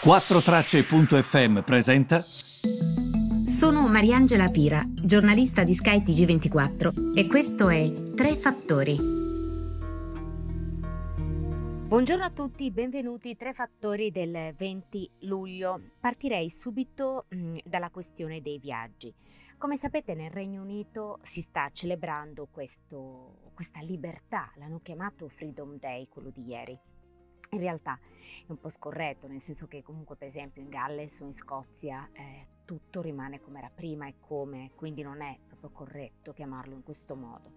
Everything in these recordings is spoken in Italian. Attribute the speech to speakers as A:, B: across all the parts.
A: 4Tracce.fm presenta.
B: Sono Mariangela Pira, giornalista di Sky TG24 e questo è Tre Fattori.
C: Buongiorno a tutti, benvenuti Tre Fattori del 20 luglio. Partirei subito mh, mm, dalla questione dei viaggi. Come sapete nel Regno Unito si sta celebrando questo, questa libertà, l'hanno chiamato Freedom Day, quello di ieri. In realtà è un po' scorretto, nel senso che comunque per esempio in Galles o in Scozia eh, tutto rimane come era prima e come, quindi non è proprio corretto chiamarlo in questo modo.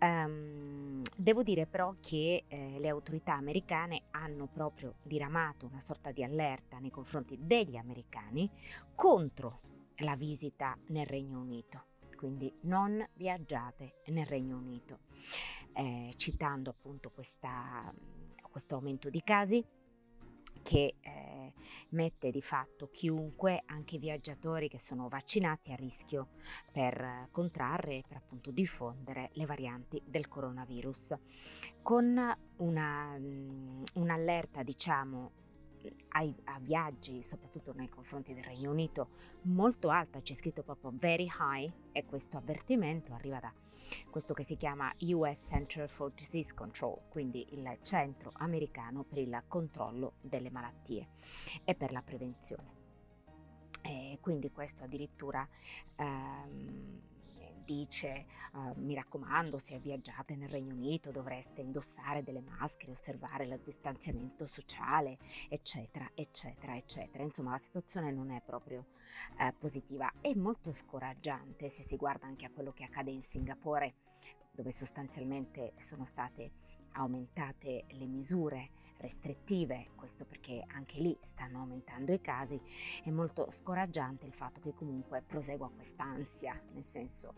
C: Um, devo dire però che eh, le autorità americane hanno proprio diramato una sorta di allerta nei confronti degli americani contro la visita nel Regno Unito, quindi non viaggiate nel Regno Unito, eh, citando appunto questa, questo aumento di casi che eh, mette di fatto chiunque, anche i viaggiatori che sono vaccinati, a rischio per contrarre e per appunto diffondere le varianti del coronavirus. Con una, un'allerta, diciamo, ai, a viaggi, soprattutto nei confronti del Regno Unito, molto alta, c'è scritto proprio very high e questo avvertimento arriva da questo che si chiama US Center for Disease Control, quindi il centro americano per il controllo delle malattie e per la prevenzione. E quindi questo addirittura ehm, dice uh, mi raccomando se viaggiate nel Regno Unito dovreste indossare delle maschere, osservare il distanziamento sociale, eccetera, eccetera, eccetera. Insomma la situazione non è proprio uh, positiva, è molto scoraggiante se si guarda anche a quello che accade in Singapore dove sostanzialmente sono state aumentate le misure restrittive, questo perché anche lì stanno aumentando i casi, è molto scoraggiante il fatto che comunque prosegua quest'ansia, nel senso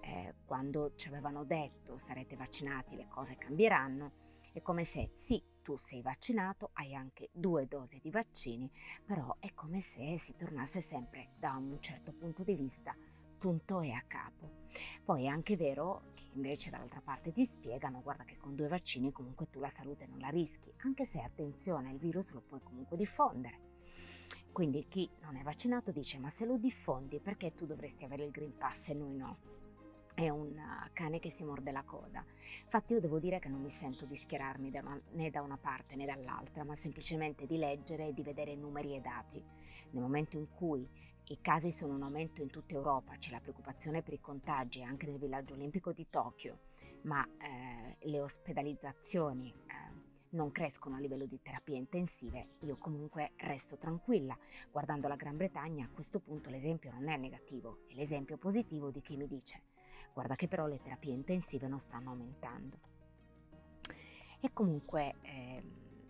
C: eh, quando ci avevano detto sarete vaccinati le cose cambieranno, è come se sì, tu sei vaccinato, hai anche due dosi di vaccini, però è come se si tornasse sempre da un certo punto di vista punto e a capo. Poi è anche vero che invece dall'altra parte ti spiegano, guarda che con due vaccini comunque tu la salute non la rischi, anche se attenzione, il virus lo puoi comunque diffondere. Quindi chi non è vaccinato dice ma se lo diffondi perché tu dovresti avere il Green Pass e noi no? È un cane che si morde la coda. Infatti io devo dire che non mi sento di schierarmi da una, né da una parte né dall'altra, ma semplicemente di leggere e di vedere numeri e dati. Nel momento in cui i casi sono in aumento in tutta Europa, c'è la preoccupazione per i contagi anche nel villaggio olimpico di Tokyo, ma eh, le ospedalizzazioni eh, non crescono a livello di terapie intensive, io comunque resto tranquilla. Guardando la Gran Bretagna a questo punto l'esempio non è negativo, è l'esempio positivo di chi mi dice guarda che però le terapie intensive non stanno aumentando. E comunque eh,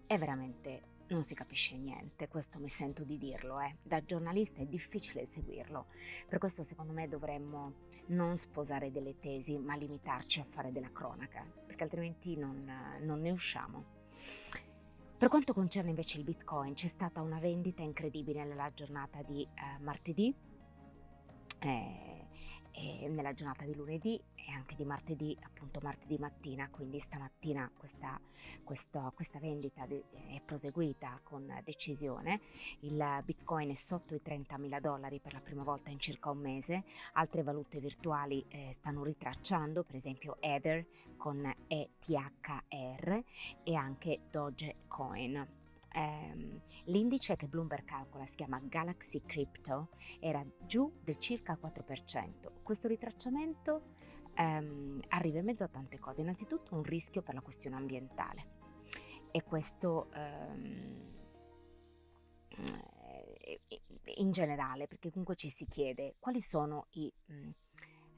C: è veramente non si capisce niente, questo mi sento di dirlo, eh. da giornalista è difficile seguirlo, per questo secondo me dovremmo non sposare delle tesi ma limitarci a fare della cronaca, perché altrimenti non, non ne usciamo. Per quanto concerne invece il Bitcoin, c'è stata una vendita incredibile nella giornata di eh, martedì. Eh, nella giornata di lunedì e anche di martedì, appunto martedì mattina, quindi stamattina questa, questa, questa vendita è proseguita con decisione, il bitcoin è sotto i 30.000 dollari per la prima volta in circa un mese, altre valute virtuali eh, stanno ritracciando, per esempio Ether con ETHR e anche Dogecoin ehm, l'indice che Bloomberg calcola si chiama Galaxy Crypto era giù del circa 4%. Questo ritracciamento ehm, arriva in mezzo a tante cose. Innanzitutto un rischio per la questione ambientale e questo ehm, in generale perché comunque ci si chiede quali sono i... Mh,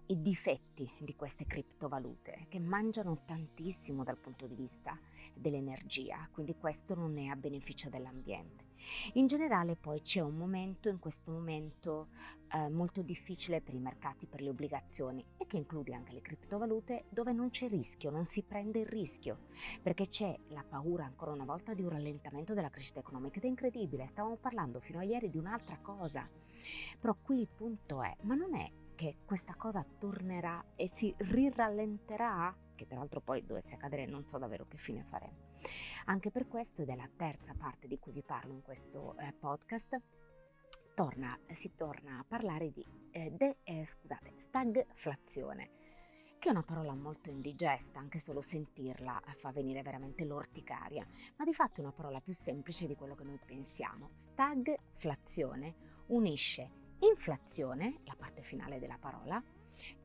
C: i difetti di queste criptovalute che mangiano tantissimo dal punto di vista dell'energia, quindi questo non è a beneficio dell'ambiente. In generale poi c'è un momento, in questo momento eh, molto difficile per i mercati, per le obbligazioni e che include anche le criptovalute dove non c'è rischio, non si prende il rischio, perché c'è la paura ancora una volta di un rallentamento della crescita economica ed è incredibile, stavamo parlando fino a ieri di un'altra cosa, però qui il punto è, ma non è che questa cosa tornerà e si rirallenterà, che tra l'altro poi dovesse accadere non so davvero che fine faremo. Anche per questo, ed è la terza parte di cui vi parlo in questo eh, podcast, torna, si torna a parlare di eh, de, eh, scusate, stagflazione che è una parola molto indigesta, anche solo sentirla fa venire veramente l'orticaria, ma di fatto è una parola più semplice di quello che noi pensiamo. Stagflazione unisce inflazione, la parte finale della parola,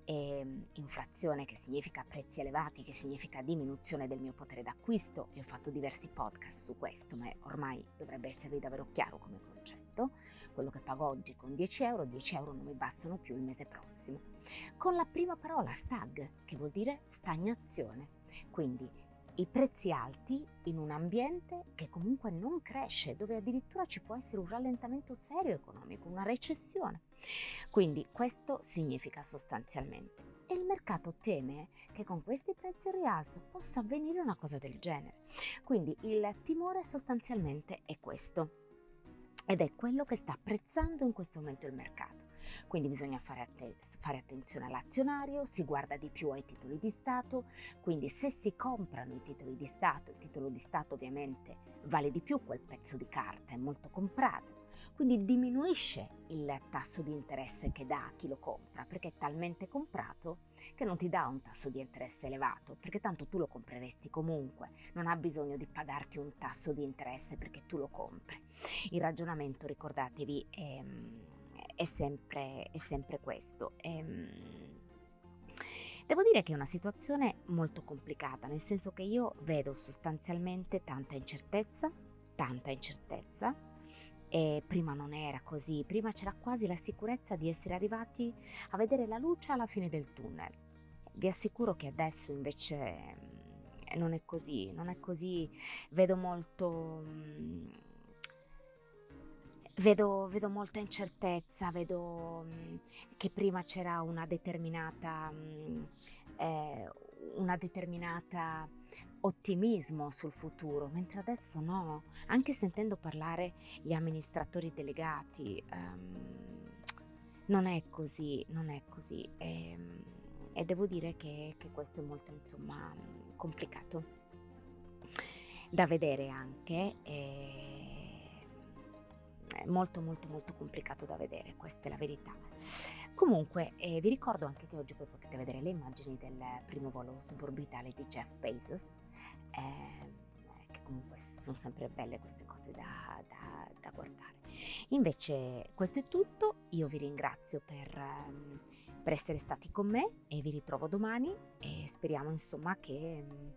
C: e ehm, inflazione che significa prezzi elevati, che significa diminuzione del mio potere d'acquisto. Vi ho fatto diversi podcast su questo, ma ormai dovrebbe esservi davvero chiaro come concetto. Quello che pago oggi con 10 euro, 10 euro non mi bastano più il mese prossimo con la prima parola stag, che vuol dire stagnazione. Quindi i prezzi alti in un ambiente che comunque non cresce, dove addirittura ci può essere un rallentamento serio economico, una recessione. Quindi questo significa sostanzialmente. E il mercato teme che con questi prezzi in rialzo possa avvenire una cosa del genere. Quindi il timore sostanzialmente è questo. Ed è quello che sta apprezzando in questo momento il mercato. Quindi bisogna fare, att- fare attenzione all'azionario, si guarda di più ai titoli di Stato, quindi se si comprano i titoli di Stato, il titolo di Stato ovviamente vale di più quel pezzo di carta, è molto comprato, quindi diminuisce il tasso di interesse che dà a chi lo compra, perché è talmente comprato che non ti dà un tasso di interesse elevato, perché tanto tu lo compreresti comunque, non ha bisogno di pagarti un tasso di interesse perché tu lo compri. Il ragionamento, ricordatevi, è è sempre, è sempre questo. E, ehm, devo dire che è una situazione molto complicata, nel senso che io vedo sostanzialmente tanta incertezza, tanta incertezza, e prima non era così, prima c'era quasi la sicurezza di essere arrivati a vedere la luce alla fine del tunnel. Vi assicuro che adesso invece mm, non è così, non è così, vedo molto mm, Vedo, vedo, molta incertezza, vedo mm, che prima c'era una determinata, mm, eh, una determinata ottimismo sul futuro, mentre adesso no, anche sentendo parlare gli amministratori delegati, um, non è così, non è così e, ehm, e devo dire che, che, questo è molto insomma complicato da vedere anche. E, è molto molto molto complicato da vedere, questa è la verità. Comunque eh, vi ricordo anche che oggi poi potete vedere le immagini del primo volo suborbitale di Jeff Bezos, eh, che comunque sono sempre belle queste cose da, da, da, guardare. Invece questo è tutto, io vi ringrazio per, um, per, essere stati con me e vi ritrovo domani e speriamo insomma che um,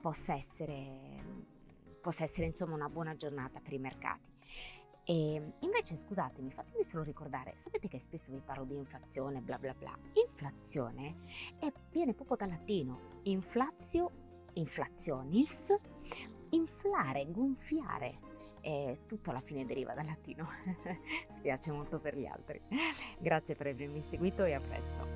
C: possa essere, possa essere insomma una buona giornata per i mercati. E invece scusatemi, fatemi solo ricordare, sapete che spesso vi parlo di inflazione, bla bla bla. Inflazione è, viene proprio dal latino, inflazio, inflazionis, inflare, gonfiare. E tutto alla fine deriva dal latino. Spiace molto per gli altri. Grazie per avermi seguito e a presto.